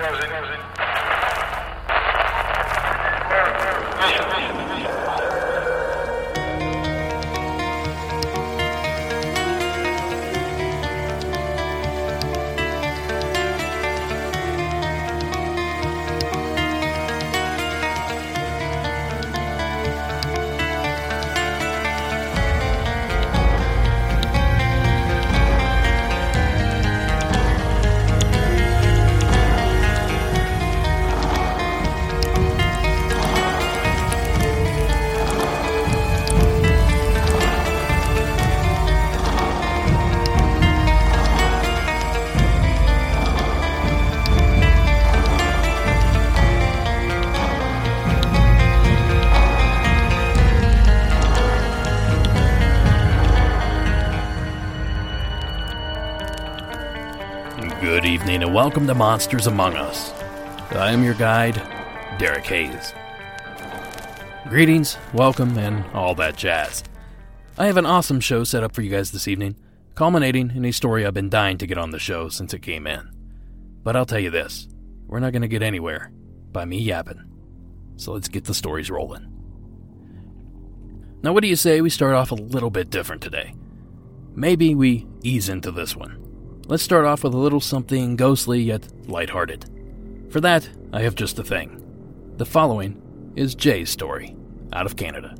Good welcome to Monsters Among Us. I am your guide, Derek Hayes. Greetings, welcome, and all that jazz. I have an awesome show set up for you guys this evening, culminating in a story I've been dying to get on the show since it came in. But I'll tell you this we're not going to get anywhere by me yapping. So let's get the stories rolling. Now, what do you say we start off a little bit different today? Maybe we ease into this one. Let's start off with a little something ghostly yet lighthearted. For that, I have just the thing. The following is Jay's story, out of Canada.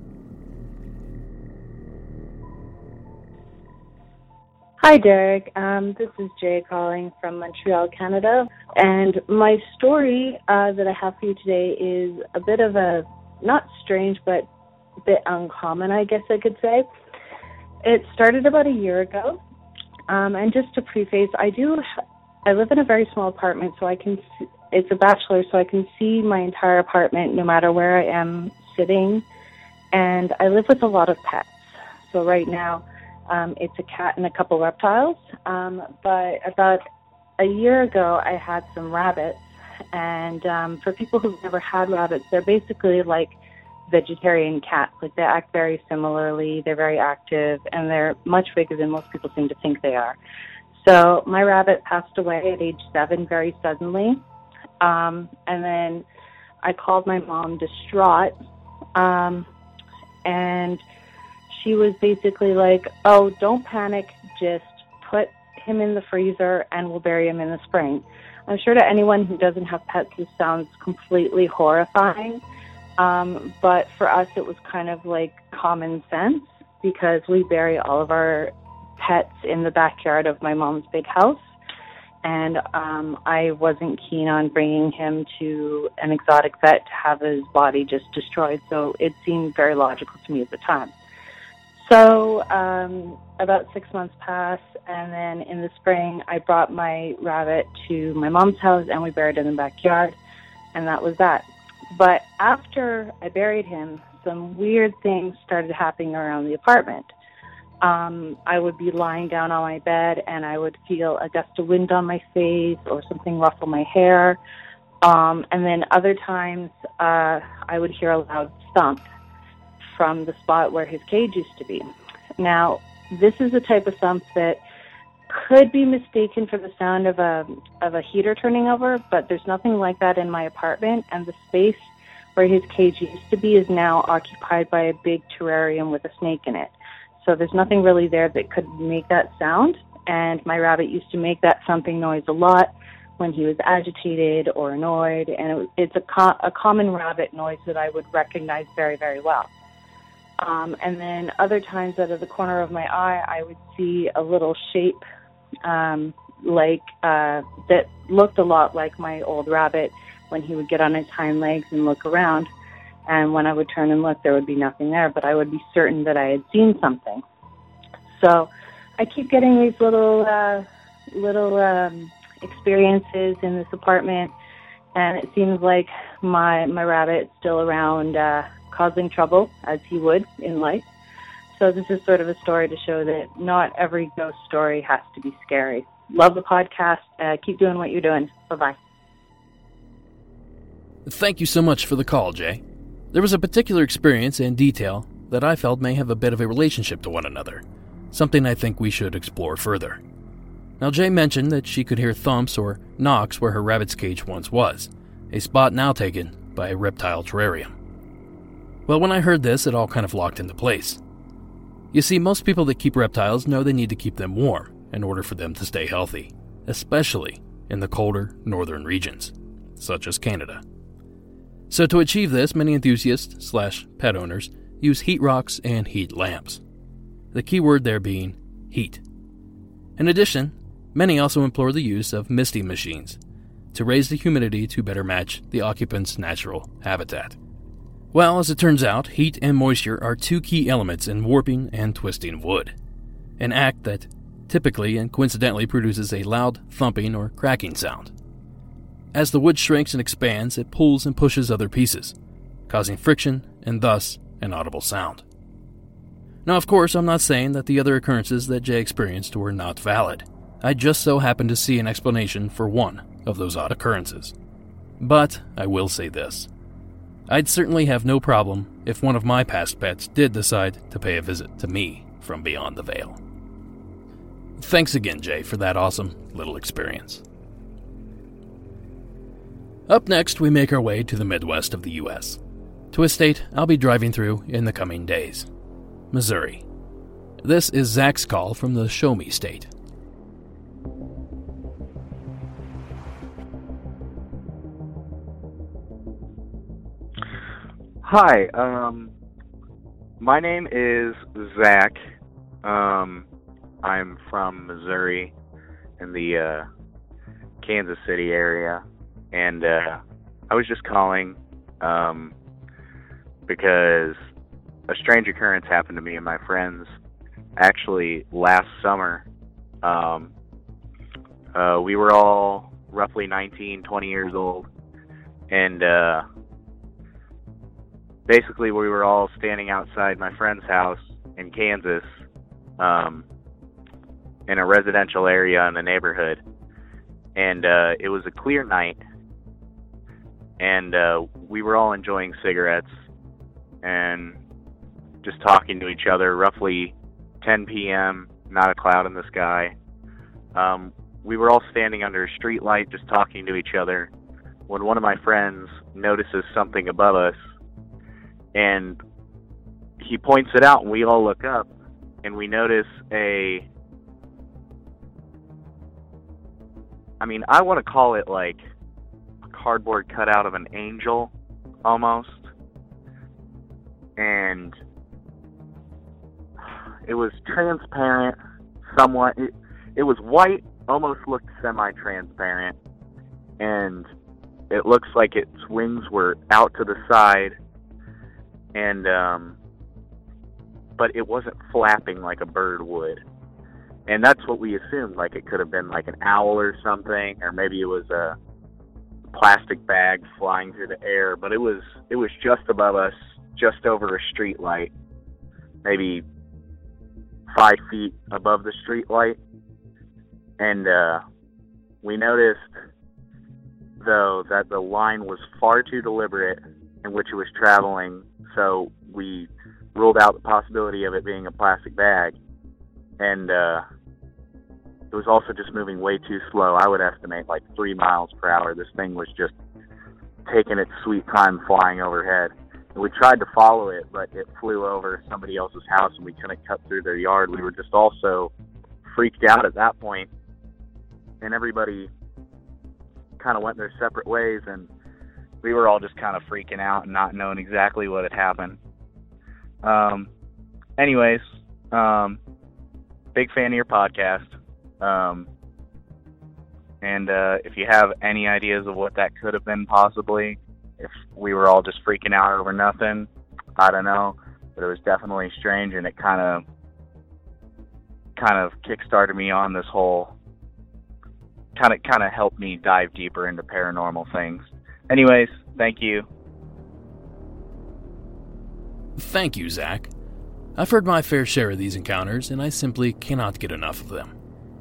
Hi, Derek. Um, this is Jay calling from Montreal, Canada. And my story uh, that I have for you today is a bit of a, not strange, but a bit uncommon, I guess I could say. It started about a year ago. Um, and just to preface, I do, I live in a very small apartment, so I can, see, it's a bachelor, so I can see my entire apartment no matter where I am sitting. And I live with a lot of pets. So right now, um, it's a cat and a couple reptiles. Um, but about a year ago, I had some rabbits. And um, for people who've never had rabbits, they're basically like vegetarian cats. Like they act very similarly, they're very active, and they're much bigger than most people seem to think they are. So my rabbit passed away at age seven very suddenly. Um, and then I called my mom distraught. Um, and she was basically like, oh, don't panic, just put him in the freezer and we'll bury him in the spring. I'm sure to anyone who doesn't have pets, this sounds completely horrifying. Um, but for us, it was kind of like common sense because we bury all of our pets in the backyard of my mom's big house. And um, I wasn't keen on bringing him to an exotic vet to have his body just destroyed. So it seemed very logical to me at the time. So um, about six months passed, and then in the spring, I brought my rabbit to my mom's house, and we buried it in the backyard, and that was that. But after I buried him, some weird things started happening around the apartment. Um, I would be lying down on my bed and I would feel a gust of wind on my face or something ruffle my hair. Um, and then other times uh, I would hear a loud thump from the spot where his cage used to be. Now, this is the type of thump that could be mistaken for the sound of a of a heater turning over, but there's nothing like that in my apartment, and the space where his cage used to be is now occupied by a big terrarium with a snake in it. So there's nothing really there that could make that sound. And my rabbit used to make that thumping noise a lot when he was agitated or annoyed, and it, it's a, co- a common rabbit noise that I would recognize very, very well. Um, and then other times, out of the corner of my eye, I would see a little shape um, like uh, that looked a lot like my old rabbit when he would get on his hind legs and look around. And when I would turn and look, there would be nothing there, but I would be certain that I had seen something. So I keep getting these little uh, little um, experiences in this apartment, and it seems like my my rabbit's still around, uh, causing trouble as he would in life. So this is sort of a story to show that not every ghost story has to be scary. Love the podcast. Uh, keep doing what you're doing. Bye bye. Thank you so much for the call, Jay. There was a particular experience and detail that I felt may have a bit of a relationship to one another, something I think we should explore further. Now, Jay mentioned that she could hear thumps or knocks where her rabbit's cage once was, a spot now taken by a reptile terrarium. Well, when I heard this, it all kind of locked into place. You see, most people that keep reptiles know they need to keep them warm in order for them to stay healthy, especially in the colder northern regions, such as Canada. So, to achieve this, many enthusiasts slash pet owners use heat rocks and heat lamps. The key word there being heat. In addition, many also implore the use of misting machines to raise the humidity to better match the occupant's natural habitat. Well, as it turns out, heat and moisture are two key elements in warping and twisting wood, an act that typically and coincidentally produces a loud thumping or cracking sound. As the wood shrinks and expands, it pulls and pushes other pieces, causing friction and thus an audible sound. Now, of course, I'm not saying that the other occurrences that Jay experienced were not valid. I just so happened to see an explanation for one of those odd occurrences. But I will say this I'd certainly have no problem if one of my past pets did decide to pay a visit to me from beyond the veil. Thanks again, Jay, for that awesome little experience. Up next, we make our way to the Midwest of the U.S., to a state I'll be driving through in the coming days Missouri. This is Zach's call from the Show Me State. Hi, um, my name is Zach. Um, I'm from Missouri in the uh, Kansas City area, and uh, I was just calling um, because a strange occurrence happened to me and my friends actually last summer. Um, uh, we were all roughly 19, 20 years old, and uh, basically we were all standing outside my friend's house in Kansas, um, in a residential area in the neighborhood, and uh, it was a clear night, and uh, we were all enjoying cigarettes and just talking to each other. Roughly 10 p.m., not a cloud in the sky. Um, we were all standing under a street light, just talking to each other, when one of my friends notices something above us and he points it out and we all look up and we notice a I mean, I want to call it like a cardboard cutout of an angel almost. And it was transparent somewhat it, it was white, almost looked semi-transparent and it looks like its wings were out to the side and um, but it wasn't flapping like a bird would, and that's what we assumed. Like it could have been like an owl or something, or maybe it was a plastic bag flying through the air. But it was it was just above us, just over a street light, maybe five feet above the street light, and uh, we noticed though that the line was far too deliberate in which it was traveling so we ruled out the possibility of it being a plastic bag, and uh, it was also just moving way too slow. I would estimate like three miles per hour. This thing was just taking its sweet time flying overhead. And we tried to follow it, but it flew over somebody else's house, and we couldn't cut through their yard. We were just also freaked out at that point, and everybody kind of went their separate ways and we were all just kind of freaking out and not knowing exactly what had happened. Um, anyways, um, big fan of your podcast. Um, and uh, if you have any ideas of what that could have been possibly, if we were all just freaking out over nothing, I don't know. But it was definitely strange, and it kind of kind of kickstarted me on this whole kind of kind of helped me dive deeper into paranormal things. Anyways, thank you. Thank you, Zach. I've heard my fair share of these encounters, and I simply cannot get enough of them.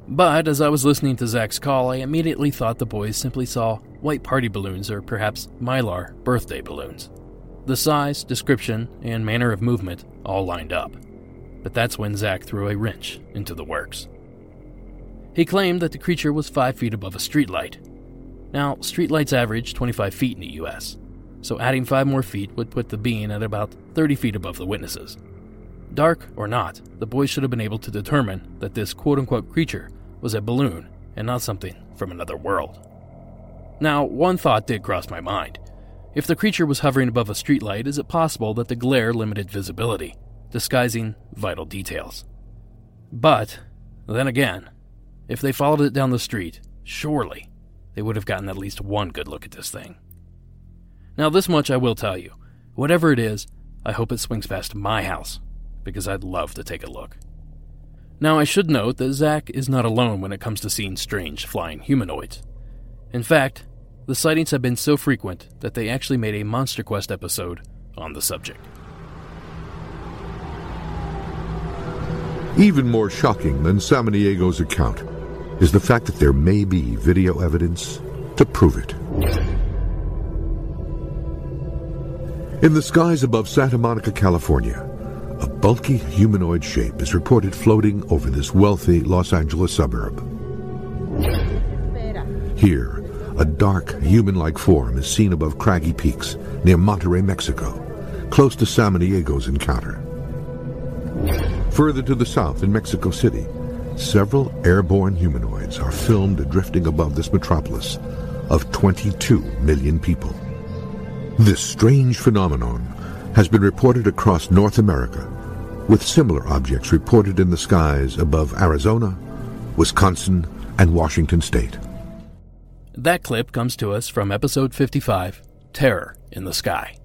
But as I was listening to Zach's call, I immediately thought the boys simply saw white party balloons or perhaps mylar birthday balloons. The size, description, and manner of movement all lined up. But that's when Zach threw a wrench into the works. He claimed that the creature was 5 feet above a streetlight. Now, streetlights average 25 feet in the US, so adding 5 more feet would put the being at about 30 feet above the witnesses. Dark or not, the boys should have been able to determine that this quote unquote creature was a balloon and not something from another world. Now, one thought did cross my mind. If the creature was hovering above a streetlight, is it possible that the glare limited visibility, disguising vital details? But, then again, if they followed it down the street, surely they would have gotten at least one good look at this thing. Now, this much I will tell you. Whatever it is, I hope it swings past my house, because I'd love to take a look. Now, I should note that Zach is not alone when it comes to seeing strange flying humanoids. In fact, the sightings have been so frequent that they actually made a Monster Quest episode on the subject. Even more shocking than Samaniego's account is the fact that there may be video evidence to prove it. In the skies above Santa Monica, California, a bulky humanoid shape is reported floating over this wealthy Los Angeles suburb. Here, a dark, human-like form is seen above craggy peaks near Monterrey, Mexico, close to Samaniego's encounter. Further to the south in Mexico City, several airborne humanoids are filmed drifting above this metropolis of 22 million people. This strange phenomenon has been reported across North America, with similar objects reported in the skies above Arizona, Wisconsin, and Washington state. That clip comes to us from episode 55 Terror in the Sky.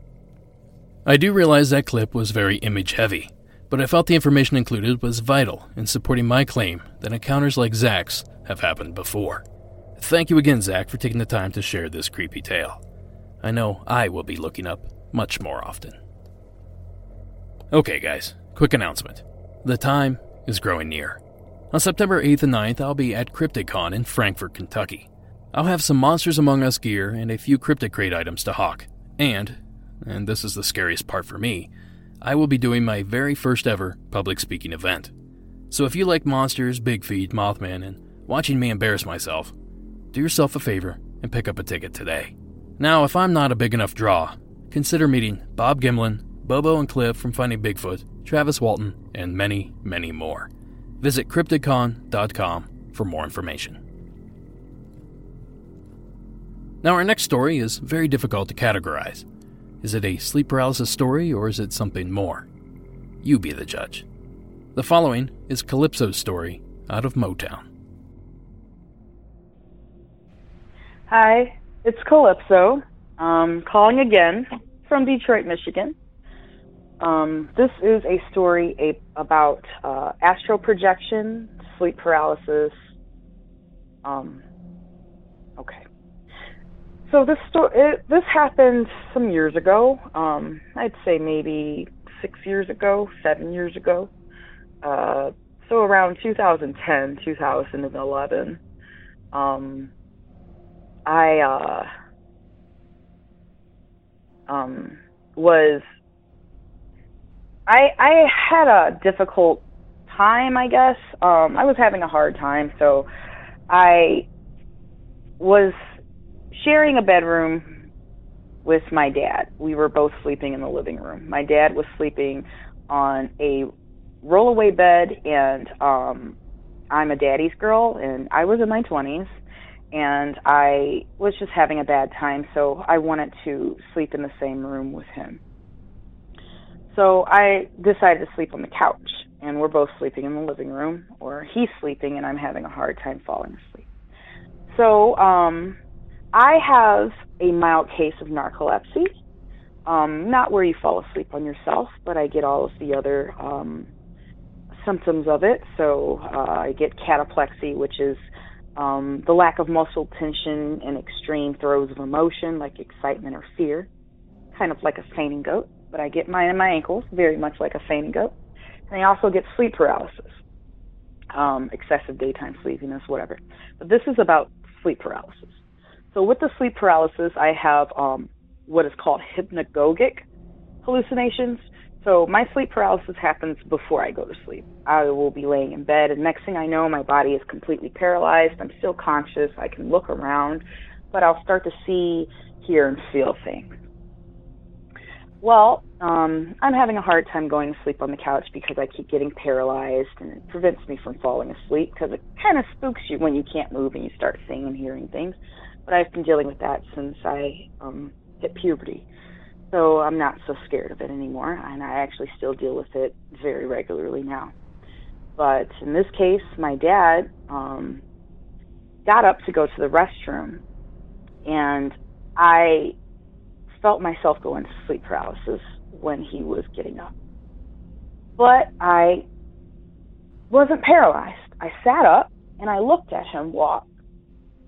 I do realize that clip was very image heavy, but I felt the information included was vital in supporting my claim that encounters like Zach's have happened before. Thank you again, Zach, for taking the time to share this creepy tale. I know I will be looking up much more often. Okay, guys, quick announcement. The time is growing near. On September 8th and 9th, I'll be at Crypticon in Frankfort, Kentucky. I'll have some Monsters Among Us gear and a few Cryptic Crate items to hawk. And, and this is the scariest part for me, I will be doing my very first ever public speaking event. So if you like monsters, Big Feet, Mothman, and watching me embarrass myself, do yourself a favor and pick up a ticket today. Now, if I'm not a big enough draw, consider meeting Bob Gimlin, Bobo and Cliff from Finding Bigfoot, Travis Walton, and many, many more. Visit cryptidcon.com for more information. Now, our next story is very difficult to categorize. Is it a sleep paralysis story or is it something more? You be the judge. The following is Calypso's story out of Motown. Hi, it's Calypso. Um, calling again from Detroit, Michigan. Um, this is a story a, about uh, astral projection, sleep paralysis. Um. So this story, this happened some years ago. Um, I'd say maybe six years ago, seven years ago. Uh, so around 2010, 2011. Um, I uh, um, was I I had a difficult time, I guess. Um, I was having a hard time, so I was sharing a bedroom with my dad. We were both sleeping in the living room. My dad was sleeping on a rollaway bed, and um, I'm a daddy's girl, and I was in my 20s, and I was just having a bad time, so I wanted to sleep in the same room with him. So I decided to sleep on the couch, and we're both sleeping in the living room, or he's sleeping, and I'm having a hard time falling asleep. So um, I have a mild case of narcolepsy. Um, not where you fall asleep on yourself, but I get all of the other um, symptoms of it. So uh, I get cataplexy, which is um, the lack of muscle tension and extreme throes of emotion, like excitement or fear, kind of like a fainting goat. But I get mine in my ankles, very much like a fainting goat. And I also get sleep paralysis, um, excessive daytime sleepiness, whatever. But this is about sleep paralysis. So with the sleep paralysis, I have um, what is called hypnagogic hallucinations. So my sleep paralysis happens before I go to sleep. I will be laying in bed, and next thing I know, my body is completely paralyzed. I'm still conscious. I can look around, but I'll start to see, hear, and feel things. Well, um, I'm having a hard time going to sleep on the couch because I keep getting paralyzed, and it prevents me from falling asleep because it kind of spooks you when you can't move and you start seeing and hearing things. But I've been dealing with that since I um, hit puberty so I'm not so scared of it anymore, and I actually still deal with it very regularly now. But in this case, my dad um, got up to go to the restroom, and I felt myself go into sleep paralysis when he was getting up. But I wasn't paralyzed. I sat up and I looked at him walk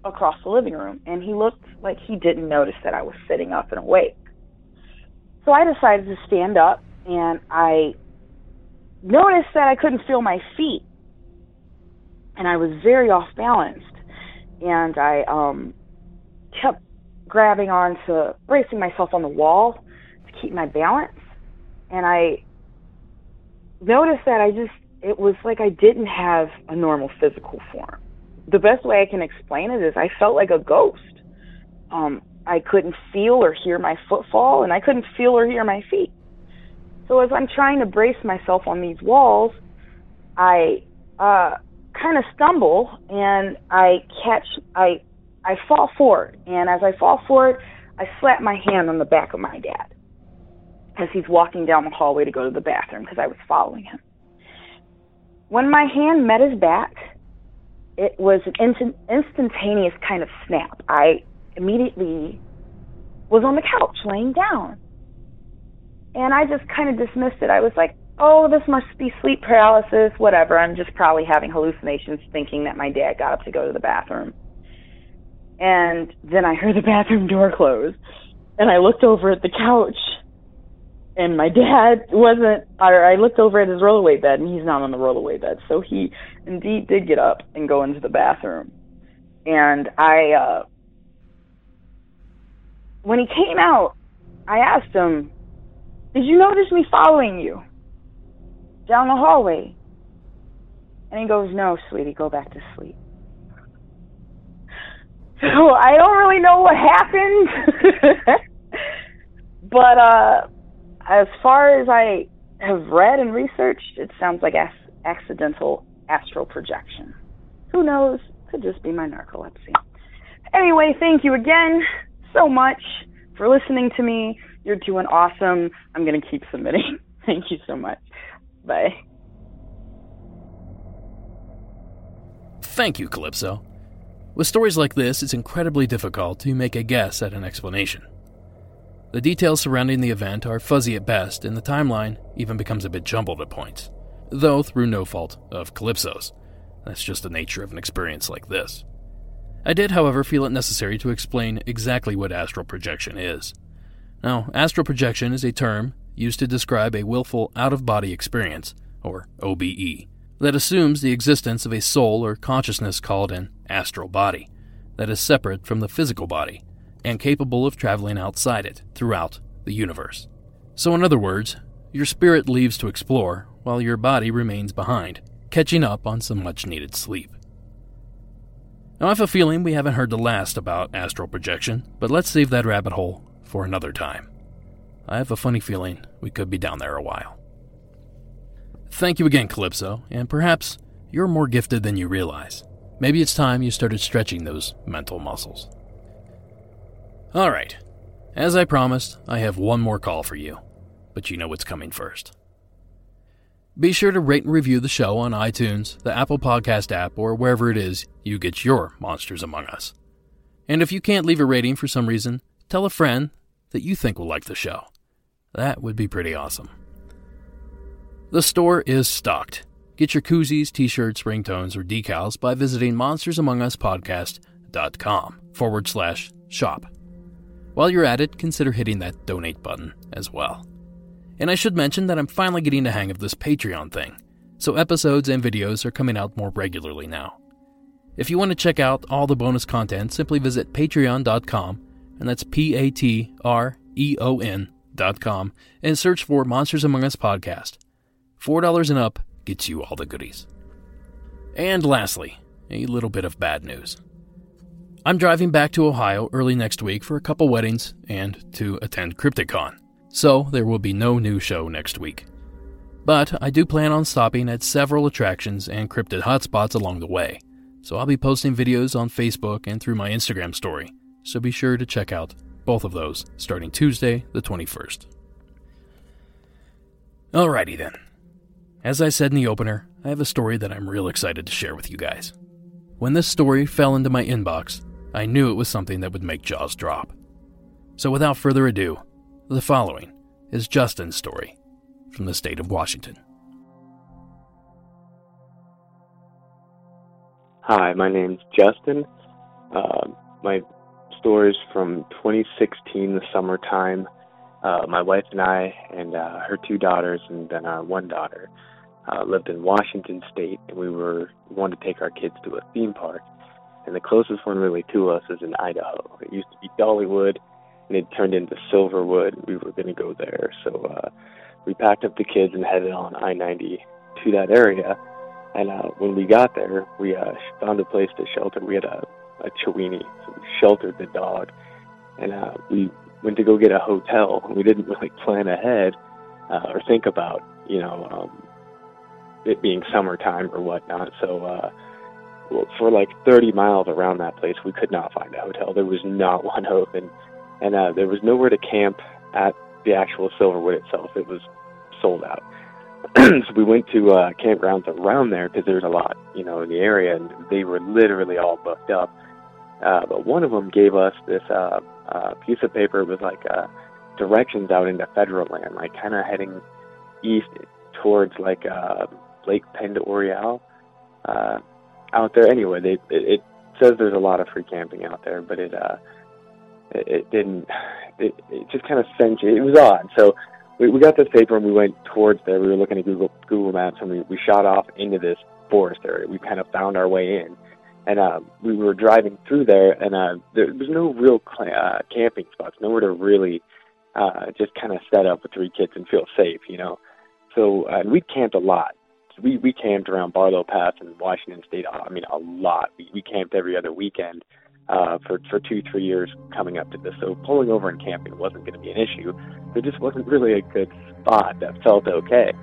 across the living room, and he looked like he didn't notice that I was sitting up and awake. So I decided to stand up and I noticed that I couldn't feel my feet. And I was very off balanced. And I um kept grabbing onto bracing myself on the wall to keep my balance. And I noticed that I just it was like I didn't have a normal physical form. The best way I can explain it is I felt like a ghost. Um I couldn't feel or hear my footfall, and I couldn't feel or hear my feet. So as I'm trying to brace myself on these walls, I uh, kind of stumble and I catch, I, I fall forward. And as I fall forward, I slap my hand on the back of my dad as he's walking down the hallway to go to the bathroom because I was following him. When my hand met his back, it was an instant, instantaneous kind of snap. I immediately was on the couch laying down. And I just kind of dismissed it. I was like, oh, this must be sleep paralysis, whatever. I'm just probably having hallucinations thinking that my dad got up to go to the bathroom. And then I heard the bathroom door close. And I looked over at the couch. And my dad wasn't, or I looked over at his rollaway bed, and he's not on the rollaway bed. So he indeed did get up and go into the bathroom. And I, uh, when he came out, I asked him, Did you notice me following you down the hallway? And he goes, No, sweetie, go back to sleep. So I don't really know what happened. but uh as far as I have read and researched, it sounds like accidental astral projection. Who knows? Could just be my narcolepsy. Anyway, thank you again so much for listening to me. You're doing awesome. I'm going to keep submitting. Thank you so much. Bye. Thank you, Calypso. With stories like this, it's incredibly difficult to make a guess at an explanation. The details surrounding the event are fuzzy at best, and the timeline even becomes a bit jumbled at points, though through no fault of Calypso's. That's just the nature of an experience like this. I did, however, feel it necessary to explain exactly what astral projection is. Now, astral projection is a term used to describe a willful out of body experience, or OBE, that assumes the existence of a soul or consciousness called an astral body, that is separate from the physical body and capable of traveling outside it throughout the universe. So, in other words, your spirit leaves to explore while your body remains behind, catching up on some much needed sleep. Now, I have a feeling we haven't heard the last about astral projection, but let's save that rabbit hole for another time. I have a funny feeling we could be down there a while. Thank you again, Calypso, and perhaps you're more gifted than you realize. Maybe it's time you started stretching those mental muscles. Alright, as I promised, I have one more call for you, but you know what's coming first. Be sure to rate and review the show on iTunes, the Apple Podcast app, or wherever it is you get your Monsters Among Us. And if you can't leave a rating for some reason, tell a friend that you think will like the show. That would be pretty awesome. The store is stocked. Get your koozies, t shirts, ringtones, or decals by visiting monstersamonguspodcast.com forward slash shop. While you're at it, consider hitting that donate button as well. And I should mention that I'm finally getting the hang of this Patreon thing, so episodes and videos are coming out more regularly now. If you want to check out all the bonus content, simply visit patreon.com, and that's P A T R E O N facebook.com and search for Monsters Among Us podcast. $4 and up gets you all the goodies. And lastly, a little bit of bad news. I'm driving back to Ohio early next week for a couple weddings and to attend Crypticon, so there will be no new show next week. But I do plan on stopping at several attractions and cryptid hotspots along the way, so I'll be posting videos on Facebook and through my Instagram story, so be sure to check out both of those starting Tuesday, the 21st. Alrighty then. As I said in the opener, I have a story that I'm real excited to share with you guys. When this story fell into my inbox, I knew it was something that would make jaws drop. So without further ado, the following is Justin's story from the state of Washington. Hi, my name's Justin. Uh, my story is from 2016, the summertime. Uh, my wife and I, and uh, her two daughters, and then our one daughter, uh, lived in Washington State, and we were wanted to take our kids to a theme park. And the closest one really to us is in Idaho. It used to be Dollywood, and it turned into Silverwood. We were going to go there, so uh, we packed up the kids and headed on I-90 to that area. And uh, when we got there, we uh, found a place to shelter. We had a, a Chiweenie, so we sheltered the dog. And uh, we went to go get a hotel. We didn't really plan ahead uh, or think about, you know, um, it being summertime or whatnot. So uh, for like 30 miles around that place, we could not find a hotel. There was not one open, and uh, there was nowhere to camp at the actual Silverwood itself. It was sold out. so we went to uh, campgrounds around there because there's a lot, you know, in the area, and they were literally all booked up. Uh, but one of them gave us this uh, uh, piece of paper with like uh, directions out into federal land, like kind of heading east towards like uh, Lake Pend Oreille uh, out there. Anyway, they, it, it says there's a lot of free camping out there, but it uh, it, didn't. It, it just kind of sent you. It was odd. So we, we got this paper and we went towards there. We were looking at Google Google Maps and we, we shot off into this forest area. We kind of found our way in, and uh, we were driving through there, and uh, there was no real cl- uh, camping spots, nowhere to really uh, just kind of set up with three kids and feel safe, you know. So uh, we camped a lot. We we camped around Barlow Pass in Washington State. I mean, a lot. We, we camped every other weekend uh, for for two three years coming up to this. So pulling over and camping wasn't going to be an issue. There just wasn't really a good spot that felt okay.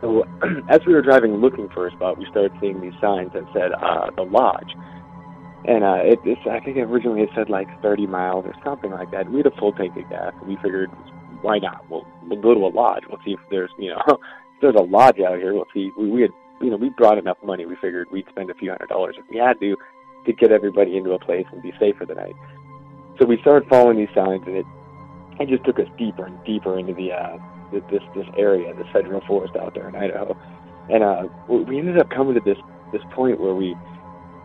So as we were driving looking for a spot, we started seeing these signs that said uh, the lodge. And uh, it, it's, I think originally it said like 30 miles or something like that. We had a full tank of gas, and we figured, why not? We'll, we'll go to a lodge. We'll see if there's, you know, there's a lodge out here. We'll see. We, we had, you know, we brought enough money. We figured we'd spend a few hundred dollars if we had to to get everybody into a place and be safe for the night. So we started following these signs, and it it just took us deeper and deeper into the uh, this this area, the federal forest out there in Idaho, and uh, we ended up coming to this this point where we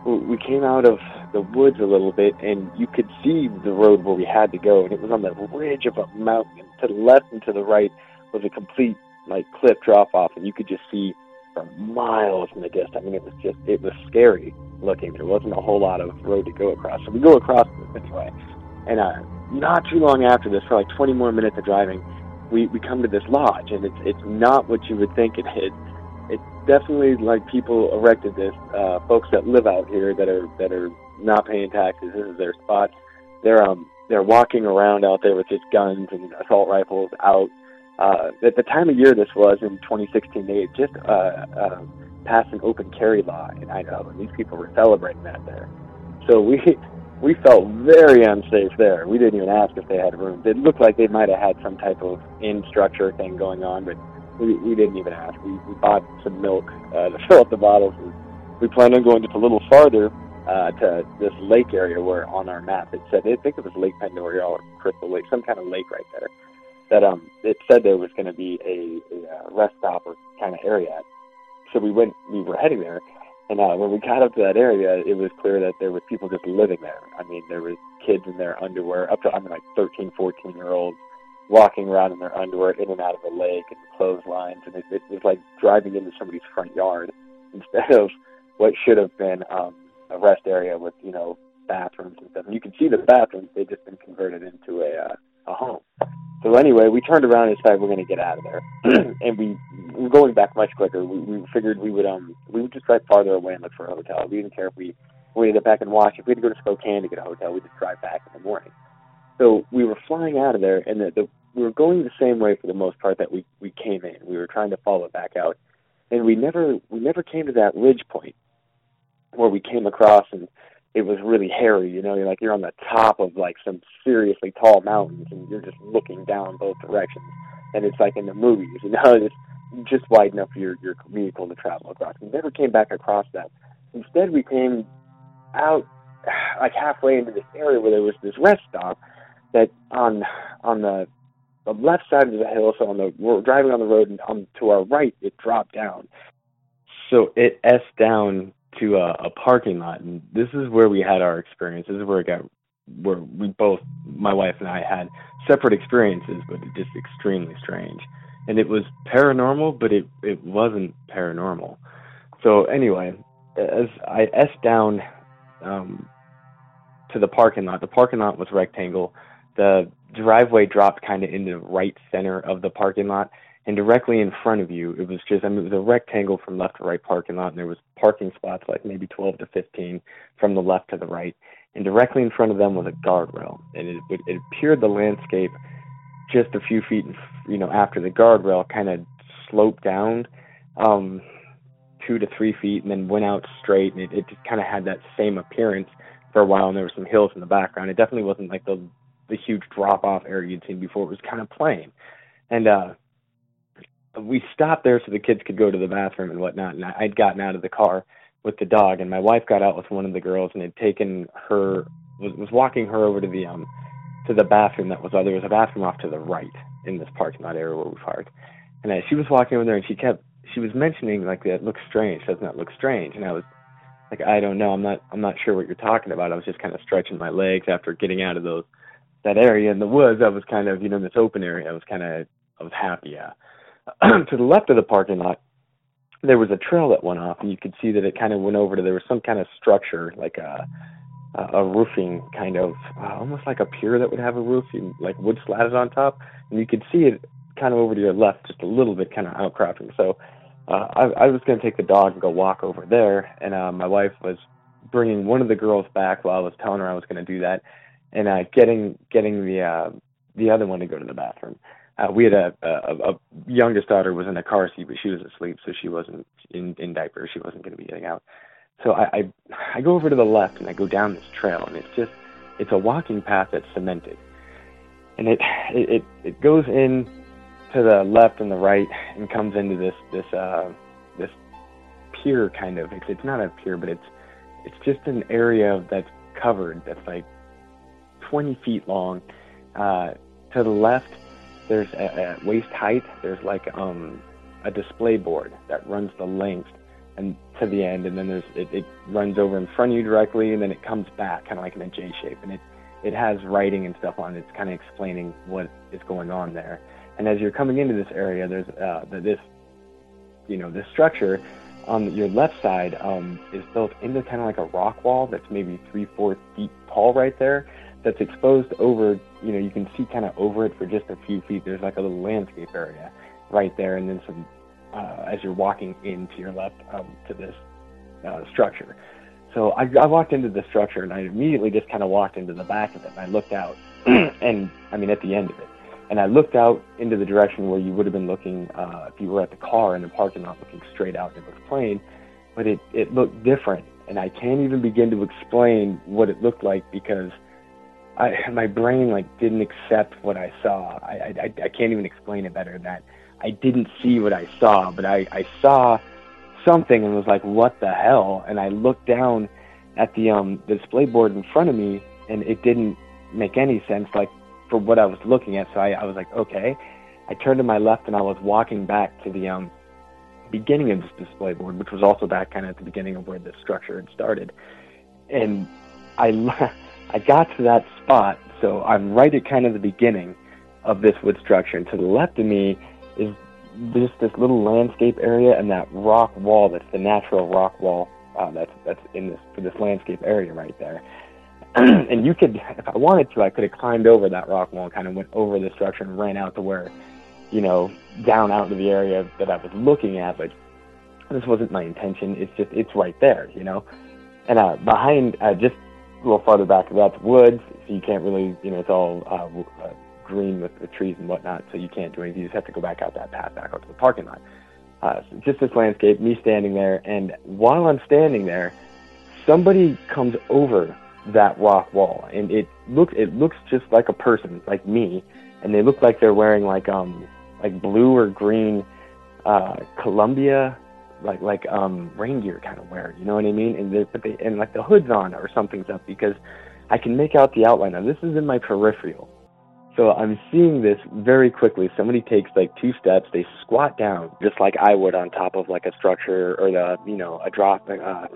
we came out of the woods a little bit, and you could see the road where we had to go, and it was on the ridge of a mountain. To the left and to the right was a complete like cliff drop off, and you could just see for miles in the distance. I mean, it was just it was scary looking. There wasn't a whole lot of road to go across, so we go across this anyway. And uh, not too long after this, for like 20 more minutes of driving, we we come to this lodge, and it's it's not what you would think it is. It's definitely like people erected this. Uh, folks that live out here that are that are not paying taxes. This is their spot. They're um they're walking around out there with just guns and assault rifles out uh, at the time of year this was in 2016, they had just uh, uh, passed an open carry law in Idaho, and these people were celebrating that there. So we we felt very unsafe there. We didn't even ask if they had room. It looked like they might have had some type of in structure thing going on, but we, we didn't even ask. We, we bought some milk uh, to fill up the bottles. And we planned on going just a little farther uh, to this lake area where on our map it said I think it was Lake Oreille or Crystal Lake, some kind of lake right there that um it said there was going to be a, a uh, rest stop or kind of area. So we went, we were heading there, and uh, when we got up to that area, it was clear that there was people just living there. I mean, there was kids in their underwear, up to I mean like 13, 14 year olds walking around in their underwear in and out of the lake and clotheslines, and it, it was like driving into somebody's front yard instead of what should have been um, a rest area with you know bathrooms and stuff. And you can see the bathrooms; they just been converted into a uh, a home. So anyway, we turned around and decided we're going to get out of there, and we were going back much quicker. We, we figured we would um we would just drive farther away and look for a hotel. We didn't care if we we had to back and watch. If we had to go to Spokane to get a hotel, we'd just drive back in the morning. So we were flying out of there, and the, the we were going the same way for the most part that we we came in. We were trying to follow back out, and we never we never came to that ridge point where we came across and it was really hairy. You know, you're like you're on the top of like some seriously tall mountains, and you're just looking down both directions, and it's like in the movies. You know, it's just wide enough for your your vehicle to travel across. We never came back across that. Instead, we came out like halfway into this area where there was this rest stop that on on the the left side of the hill, so on the we're driving on the road and on to our right it dropped down. So it s down to a, a parking lot, and this is where we had our experience. This is where it got where we both, my wife and I, had separate experiences, but it just extremely strange. And it was paranormal, but it it wasn't paranormal. So anyway, as I s down um, to the parking lot, the parking lot was rectangle. The driveway dropped kind of into the right center of the parking lot, and directly in front of you, it was just I mean it was a rectangle from left to right parking lot, and there was parking spots like maybe 12 to 15 from the left to the right, and directly in front of them was a guardrail, and it it, it appeared the landscape just a few feet, you know, after the guardrail kind of sloped down. Um, two to three feet and then went out straight and it, it just kind of had that same appearance for a while and there were some hills in the background it definitely wasn't like the the huge drop off area you'd seen before. It was kind of plain. And uh we stopped there so the kids could go to the bathroom and whatnot. And I'd gotten out of the car with the dog, and my wife got out with one of the girls and had taken her was was walking her over to the um to the bathroom that was uh, there was a bathroom off to the right in this parking lot area where we parked. And as she was walking over there, and she kept she was mentioning like that looks strange, doesn't that look strange? And I was like, I don't know, I'm not I'm not sure what you're talking about. I was just kind of stretching my legs after getting out of those that area in the woods, I was kind of, you know, in this open area, I was kind of, I was happy. Yeah. to the left of the parking lot, there was a trail that went off, and you could see that it kind of went over to there was some kind of structure, like a a roofing kind of, uh, almost like a pier that would have a roof, like wood slatted on top, and you could see it kind of over to your left, just a little bit, kind of outcropping. So uh, I, I was going to take the dog and go walk over there, and uh, my wife was bringing one of the girls back while I was telling her I was going to do that and uh, getting getting the uh, the other one to go to the bathroom. Uh, we had a, a, a youngest daughter was in a car seat, but she was asleep, so she wasn't in in diapers. She wasn't going to be getting out. So I, I I go over to the left and I go down this trail, and it's just it's a walking path that's cemented, and it it it, goes in to the left and the right and comes into this this uh this pier kind of. It's it's not a pier, but it's it's just an area that's covered that's like 20 feet long. Uh, to the left, there's a, a waist height. There's like um, a display board that runs the length and to the end, and then there's it, it runs over in front of you directly, and then it comes back kind of like in a J shape, and it it has writing and stuff on it. It's kind of explaining what is going on there. And as you're coming into this area, there's uh, this you know this structure on your left side um, is built into kind of like a rock wall that's maybe three, four feet tall right there that's exposed over, you know, you can see kind of over it for just a few feet. There's like a little landscape area right there, and then some uh, as you're walking into your left um, to this uh, structure. So I, I walked into the structure, and I immediately just kind of walked into the back of it, and I looked out, and I mean at the end of it, and I looked out into the direction where you would have been looking uh, if you were at the car in the parking lot, looking straight out, it was plain, but it it looked different, and I can't even begin to explain what it looked like because I, my brain like didn't accept what I saw. I, I I can't even explain it better that. I didn't see what I saw, but I I saw something and was like, "What the hell?" And I looked down at the um the display board in front of me, and it didn't make any sense like for what I was looking at. So I I was like, "Okay." I turned to my left and I was walking back to the um beginning of this display board, which was also back kind of at the beginning of where the structure had started, and I. I got to that spot, so I'm right at kind of the beginning of this wood structure. And to the left of me is just this little landscape area and that rock wall that's the natural rock wall uh, that's that's in this for this landscape area right there. and you could, if I wanted to, I could have climbed over that rock wall and kind of went over the structure and ran out to where, you know, down out into the area that I was looking at. But this wasn't my intention. It's just, it's right there, you know. And uh, behind, uh, just a little farther back, that's woods, so you can't really, you know, it's all uh, uh, green with the trees and whatnot, so you can't do anything. You just have to go back out that path, back out to the parking lot. Uh, so just this landscape, me standing there, and while I'm standing there, somebody comes over that rock wall, and it looks it looks just like a person, like me, and they look like they're wearing like um like blue or green uh Columbia like like um rain gear kind of wear, you know what I mean? And they but they and like the hood's on or something's up because I can make out the outline. Now this is in my peripheral. So I'm seeing this very quickly. Somebody takes like two steps, they squat down just like I would on top of like a structure or the you know a drop uh,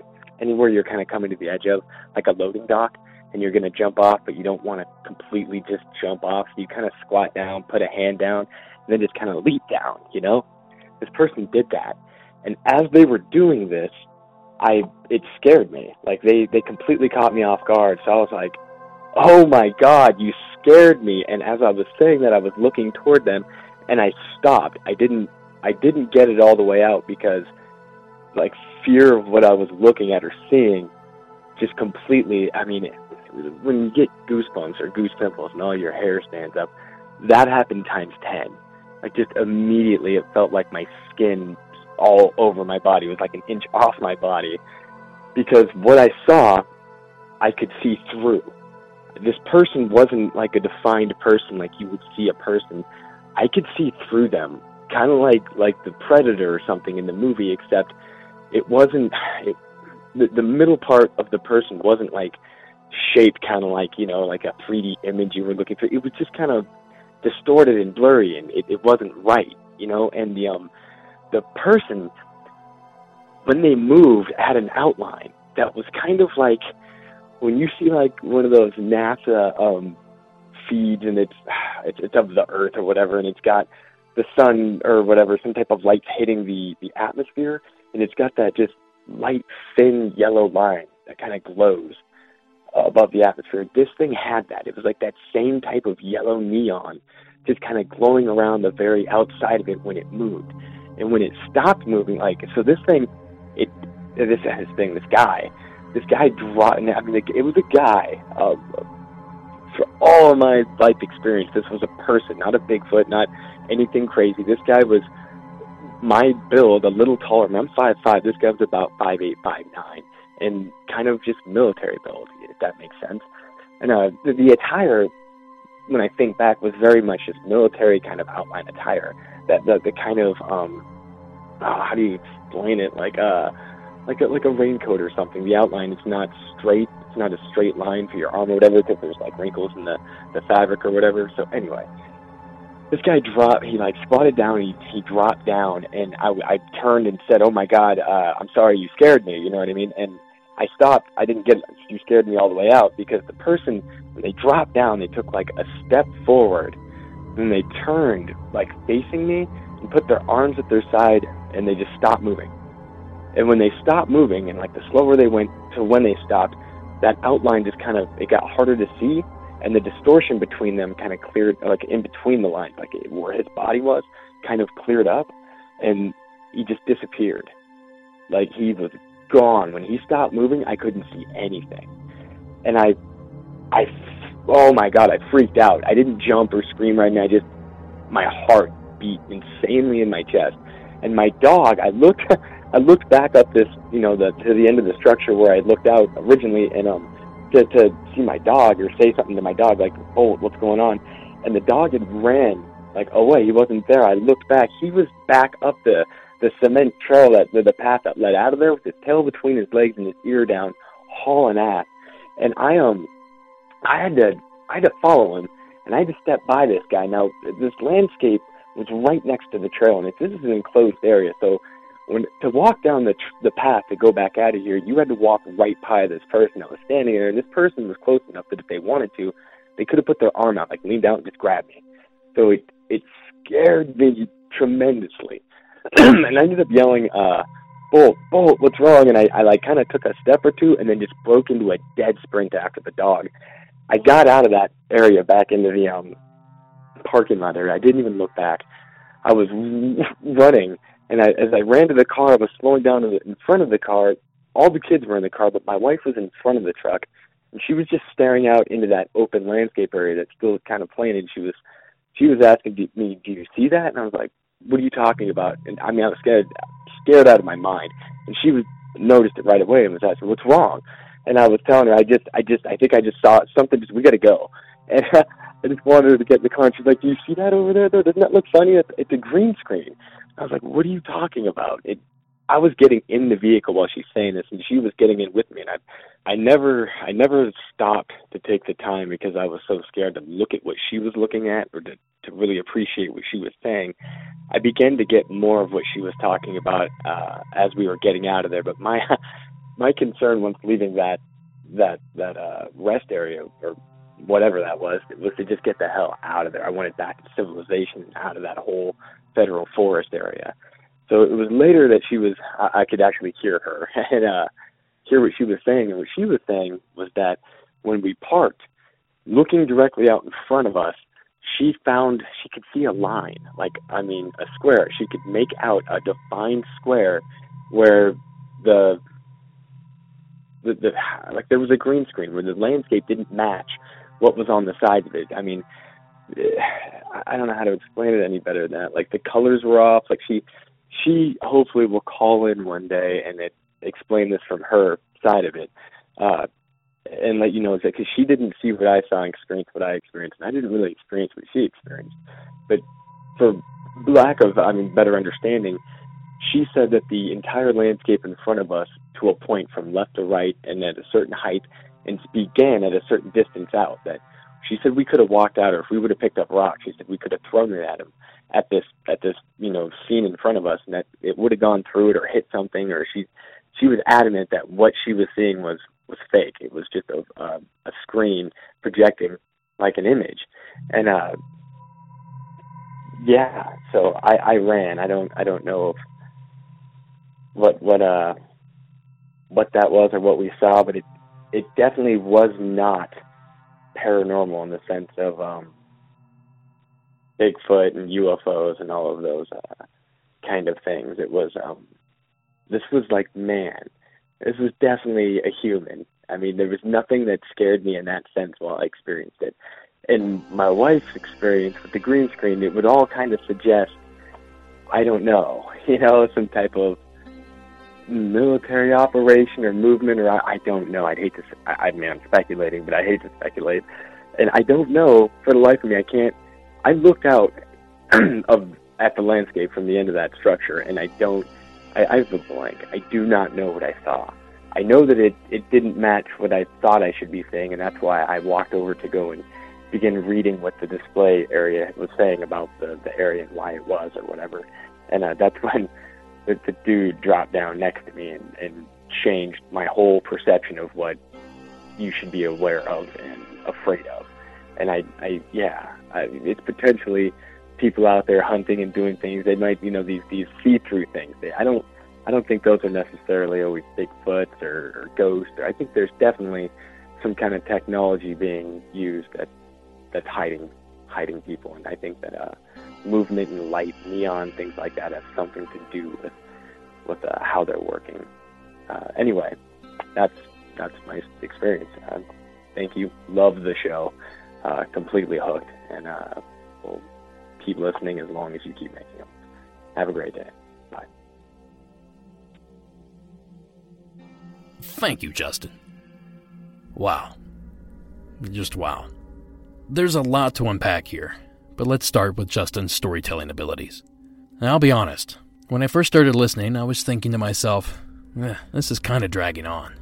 anywhere you're kind of coming to the edge of, like a loading dock, and you're going to jump off, but you don't want to completely just jump off. You kind of squat down, put a hand down, and then just kind of leap down, you know? This person did that. And as they were doing this, I it scared me. Like they they completely caught me off guard. So I was like, "Oh my god, you scared me." And as I was saying that, I was looking toward them and I stopped. I didn't I didn't get it all the way out because like fear of what I was looking at or seeing just completely, I mean, when you get goosebumps or goose pimples and all your hair stands up, that happened times 10. Like just immediately it felt like my skin all over my body it was like an inch off my body because what I saw I could see through. This person wasn't like a defined person like you would see a person. I could see through them, kind of like like the predator or something in the movie except it wasn't it, the, the middle part of the person wasn't like shaped kind of like you know like a 3D image you were looking for. It was just kind of distorted and blurry, and it, it wasn't right, you know. And the um the person when they moved had an outline that was kind of like when you see like one of those NASA um feeds and it's it's, it's of the Earth or whatever, and it's got the sun or whatever, some type of light hitting the the atmosphere and it's got that just light, thin yellow line that kind of glows above the atmosphere. This thing had that. It was like that same type of yellow neon, just kind of glowing around the very outside of it when it moved. And when it stopped moving, like so, this thing, it this this thing, this guy, this guy dropped. I mean, it was a guy. Uh, for all of my life experience, this was a person, not a Bigfoot, not anything crazy. This guy was my build a little taller. I mean, I'm five five. This guy's about five eight, five nine, and kind of just military build, if that makes sense. And uh, the, the attire, when I think back, was very much just military kind of outline attire. That the the kind of um, oh, how do you explain it? Like uh, like a like a raincoat or something. The outline is not straight. It's not a straight line for your arm or whatever, because there's like wrinkles in the the fabric or whatever. So anyway, this guy dropped he like squatted down he he dropped down and i i turned and said oh my god uh i'm sorry you scared me you know what i mean and i stopped i didn't get you scared me all the way out because the person when they dropped down they took like a step forward then they turned like facing me and put their arms at their side and they just stopped moving and when they stopped moving and like the slower they went to when they stopped that outline just kind of it got harder to see and the distortion between them kind of cleared, like in between the lines, like where his body was, kind of cleared up, and he just disappeared. Like he was gone. When he stopped moving, I couldn't see anything, and I, I, oh my god, I freaked out. I didn't jump or scream right now. I just, my heart beat insanely in my chest, and my dog. I looked, I looked back up this, you know, the to the end of the structure where I looked out originally, and um to, to see my dog or say something to my dog like, "Oh, what's going on?" And the dog had ran like away. He wasn't there. I looked back. He was back up the the cement trail that the, the path that led out of there with his tail between his legs and his ear down, hauling ass. And I um, I had to I had to follow him, and I had to step by this guy. Now this landscape was right next to the trail, and this is an enclosed area, so when to walk down the tr- the path to go back out of here, you had to walk right by this person that was standing there, and this person was close enough that if they wanted to, they could have put their arm out, like leaned out and just grabbed me. So it it scared me tremendously, and I ended up yelling, uh, Bolt, Bolt, what's wrong? And I, I like kind of took a step or two and then just broke into a dead sprint after the dog. I got out of that area back into the um parking lot area. I didn't even look back. I was running, and I, as I ran to the car, I was slowing down in front of the car. All the kids were in the car, but my wife was in front of the truck, and she was just staring out into that open landscape area that's still kind of planted. She was, she was asking me, "Do you see that?" And I was like, "What are you talking about?" And I mean, I was scared, scared out of my mind. And she was noticed it right away and was asking, "What's wrong?" And I was telling her, "I just, I just, I think I just saw something. Just we got to go." And I just wanted her to get in the car. And she's like, "Do you see that over there? Though doesn't that look funny? It's, it's a green screen." I was like, "What are you talking about?" It, I was getting in the vehicle while she's saying this, and she was getting in with me, and I, I never, I never stopped to take the time because I was so scared to look at what she was looking at or to, to really appreciate what she was saying. I began to get more of what she was talking about uh, as we were getting out of there, but my, my concern once leaving that, that, that uh, rest area or whatever that was, was to just get the hell out of there. I wanted back to civilization, out of that whole federal forest area. So it was later that she was, I, I could actually hear her and uh, hear what she was saying. And what she was saying was that when we parked, looking directly out in front of us, she found she could see a line, like I mean a square. She could make out a defined square where the the, the like there was a green screen where the landscape didn't match what was on the sides of it. I mean, I don't know how to explain it any better than that. Like the colors were off. Like she, she hopefully will call in one day and it, explain this from her side of it, uh, and let you know that because she didn't see what I saw and experience what I experienced, and I didn't really experience what she experienced. But for lack of, I mean, better understanding, she said that the entire landscape in front of us, to a point from left to right and at a certain height, and began at a certain distance out. That she said we could have walked out, or if we would have picked up rocks, she said we could have thrown it at him at this at this you know scene in front of us, and that it would have gone through it or hit something. Or she she was adamant that what she was seeing was was fake. It was just a a, a screen projecting like an image, and uh, yeah. So I I ran. I don't I don't know if what what uh what that was or what we saw, but it it definitely was not paranormal in the sense of um, Bigfoot and UFOs and all of those uh, kind of things. It was um, this was like man, this was definitely a human. I mean, there was nothing that scared me in that sense while I experienced it. And my wife's experience with the green screen, it would all kind of suggest, I don't know, you know, some type of military operation or movement, or I, I don't know. I'd hate to. I, I mean, I'm speculating, but I hate to speculate, and I don't know for the life of me. I can't. I looked out of at the landscape from the end of that structure, and I don't. I, I have a blank. I do not know what I saw. I know that it it didn't match what I thought I should be seeing, and that's why I walked over to go and begin reading what the display area was saying about the the area and why it was or whatever. And uh, that's when the, dude dropped down next to me and, and changed my whole perception of what you should be aware of and afraid of. And I, I yeah, I, it's potentially people out there hunting and doing things. They might, you know, these these see-through things. They, I don't, I don't think those are necessarily always Bigfoots or, or ghosts. Or I think there's definitely some kind of technology being used that that's hiding hiding people. And I think that uh, movement and light, neon, things like that have something to do with with uh, how they're working. Uh, anyway, that's that's my experience. Uh, thank you. Love the show. Uh, completely hooked, and uh, we'll keep listening as long as you keep making them. Have a great day. Bye. Thank you, Justin. Wow. Just wow. There's a lot to unpack here, but let's start with Justin's storytelling abilities. I'll be honest, when I first started listening, I was thinking to myself, eh, this is kind of dragging on.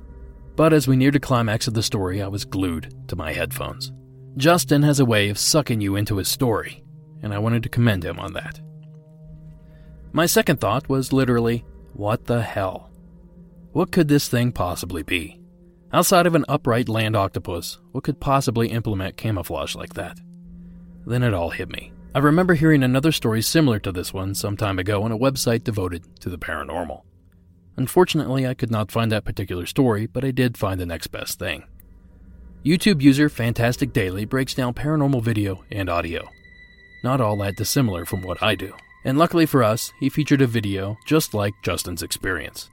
But as we neared the climax of the story, I was glued to my headphones. Justin has a way of sucking you into his story, and I wanted to commend him on that. My second thought was literally, what the hell? What could this thing possibly be? Outside of an upright land octopus, what could possibly implement camouflage like that? Then it all hit me. I remember hearing another story similar to this one some time ago on a website devoted to the paranormal. Unfortunately, I could not find that particular story, but I did find the next best thing. YouTube user Fantastic Daily breaks down paranormal video and audio. Not all that dissimilar from what I do. And luckily for us, he featured a video just like Justin's experience.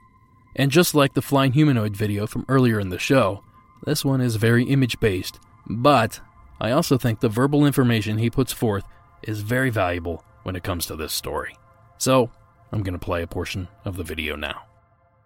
And just like the flying humanoid video from earlier in the show, this one is very image based, but I also think the verbal information he puts forth is very valuable when it comes to this story. So, I'm going to play a portion of the video now.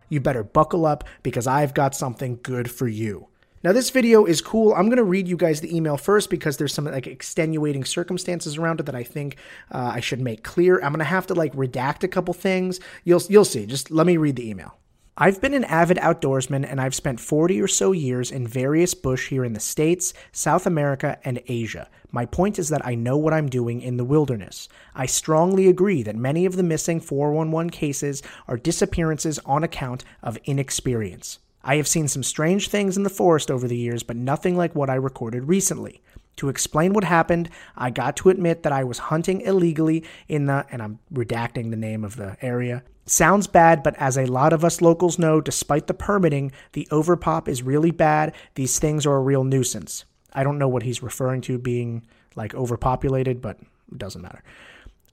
You better buckle up because I've got something good for you. Now, this video is cool. I'm going to read you guys the email first because there's some like extenuating circumstances around it that I think uh, I should make clear. I'm going to have to like redact a couple things. You'll you'll see. Just let me read the email. I've been an avid outdoorsman and I've spent 40 or so years in various bush here in the States, South America, and Asia. My point is that I know what I'm doing in the wilderness. I strongly agree that many of the missing 411 cases are disappearances on account of inexperience. I have seen some strange things in the forest over the years, but nothing like what I recorded recently. To explain what happened, I got to admit that I was hunting illegally in the, and I'm redacting the name of the area. Sounds bad, but as a lot of us locals know, despite the permitting, the overpop is really bad. These things are a real nuisance. I don't know what he's referring to being like overpopulated, but it doesn't matter.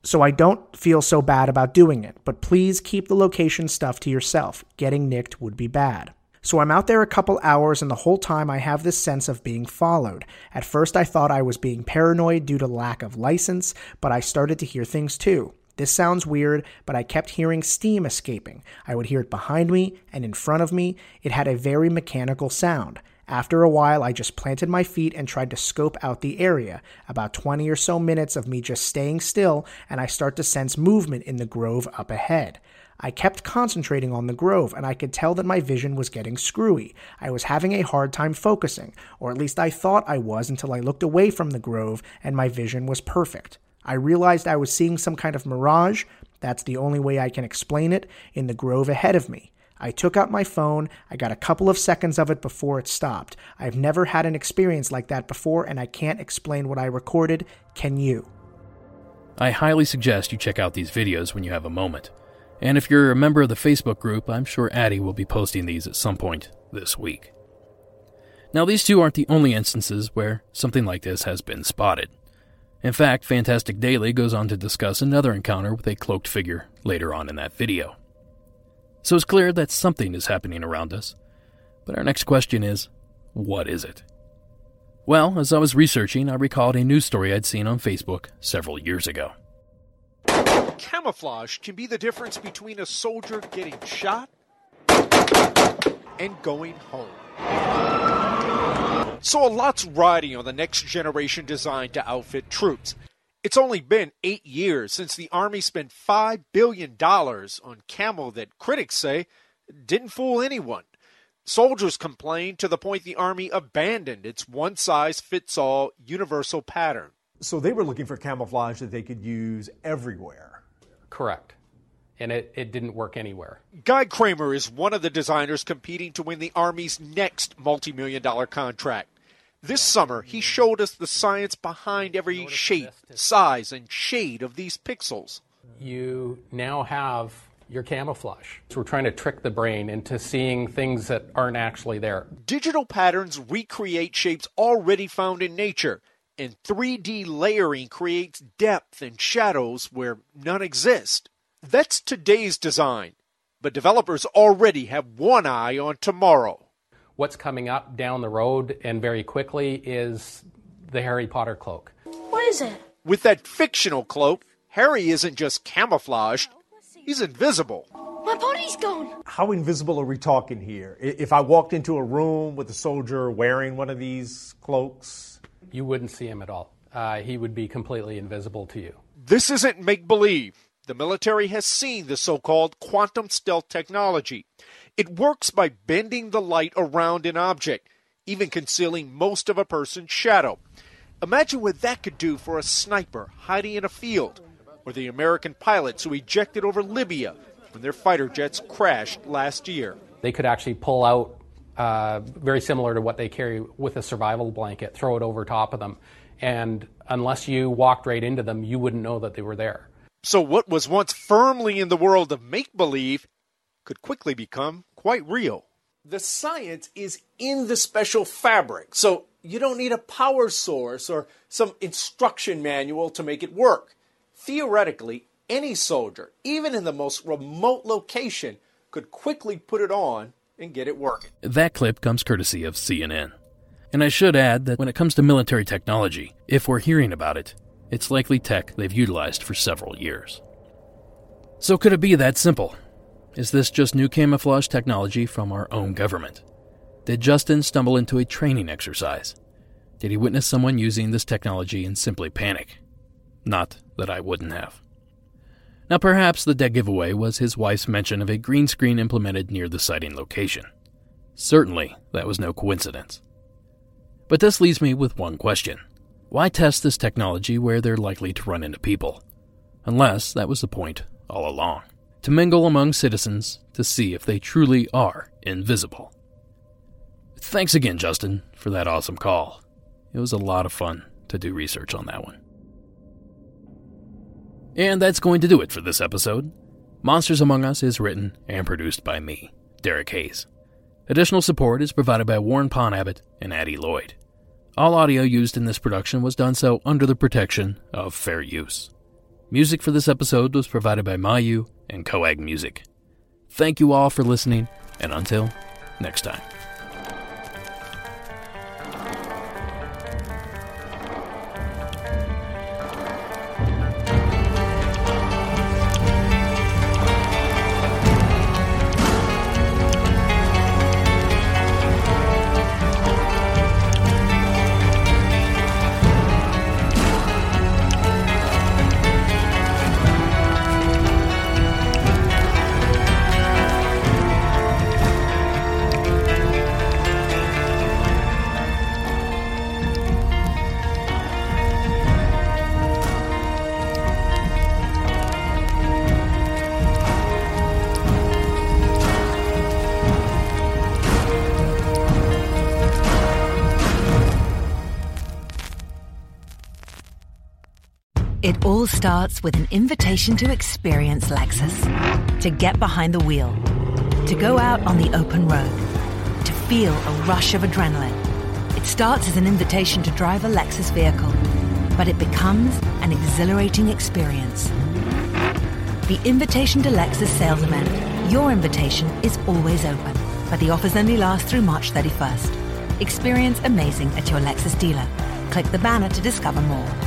So I don't feel so bad about doing it, but please keep the location stuff to yourself. Getting nicked would be bad. So I'm out there a couple hours, and the whole time I have this sense of being followed. At first, I thought I was being paranoid due to lack of license, but I started to hear things too. This sounds weird, but I kept hearing steam escaping. I would hear it behind me and in front of me. It had a very mechanical sound. After a while, I just planted my feet and tried to scope out the area. About 20 or so minutes of me just staying still, and I start to sense movement in the grove up ahead. I kept concentrating on the grove, and I could tell that my vision was getting screwy. I was having a hard time focusing, or at least I thought I was until I looked away from the grove and my vision was perfect. I realized I was seeing some kind of mirage, that's the only way I can explain it, in the grove ahead of me. I took out my phone. I got a couple of seconds of it before it stopped. I've never had an experience like that before, and I can't explain what I recorded. Can you? I highly suggest you check out these videos when you have a moment. And if you're a member of the Facebook group, I'm sure Addie will be posting these at some point this week. Now, these two aren't the only instances where something like this has been spotted. In fact, Fantastic Daily goes on to discuss another encounter with a cloaked figure later on in that video. So it's clear that something is happening around us. But our next question is what is it? Well, as I was researching, I recalled a news story I'd seen on Facebook several years ago camouflage can be the difference between a soldier getting shot and going home. So a lot's riding on the next generation design to outfit troops. It's only been eight years since the Army spent $5 billion on camo that critics say didn't fool anyone. Soldiers complained to the point the Army abandoned its one size fits all universal pattern. So they were looking for camouflage that they could use everywhere. Correct. And it, it didn't work anywhere. Guy Cramer is one of the designers competing to win the Army's next multi million dollar contract. This summer, he showed us the science behind every shape, size, and shade of these pixels. You now have your camouflage. So we're trying to trick the brain into seeing things that aren't actually there. Digital patterns recreate shapes already found in nature and 3D layering creates depth and shadows where none exist. That's today's design, but developers already have one eye on tomorrow. What's coming up down the road and very quickly is the Harry Potter cloak. What is it? With that fictional cloak, Harry isn't just camouflaged, he's invisible. My body's gone. How invisible are we talking here? If I walked into a room with a soldier wearing one of these cloaks, you wouldn't see him at all. Uh, he would be completely invisible to you. This isn't make believe. The military has seen the so called quantum stealth technology. It works by bending the light around an object, even concealing most of a person's shadow. Imagine what that could do for a sniper hiding in a field, or the American pilots who ejected over Libya when their fighter jets crashed last year. They could actually pull out uh, very similar to what they carry with a survival blanket, throw it over top of them. And unless you walked right into them, you wouldn't know that they were there. So, what was once firmly in the world of make believe could quickly become quite real. The science is in the special fabric, so you don't need a power source or some instruction manual to make it work. Theoretically, any soldier, even in the most remote location, could quickly put it on and get it working. That clip comes courtesy of CNN. And I should add that when it comes to military technology, if we're hearing about it, it's likely tech they've utilized for several years. So, could it be that simple? Is this just new camouflage technology from our own government? Did Justin stumble into a training exercise? Did he witness someone using this technology and simply panic? Not that I wouldn't have. Now, perhaps the dead giveaway was his wife's mention of a green screen implemented near the sighting location. Certainly, that was no coincidence. But this leaves me with one question Why test this technology where they're likely to run into people? Unless that was the point all along to mingle among citizens to see if they truly are invisible. Thanks again, Justin, for that awesome call. It was a lot of fun to do research on that one. And that's going to do it for this episode. Monsters Among Us is written and produced by me, Derek Hayes. Additional support is provided by Warren Pon Abbott and Addie Lloyd. All audio used in this production was done so under the protection of fair use. Music for this episode was provided by Mayu and Coag Music. Thank you all for listening, and until next time. Starts with an invitation to experience Lexus, to get behind the wheel, to go out on the open road, to feel a rush of adrenaline. It starts as an invitation to drive a Lexus vehicle, but it becomes an exhilarating experience. The Invitation to Lexus sales event. Your invitation is always open, but the offers only last through March 31st. Experience amazing at your Lexus dealer. Click the banner to discover more.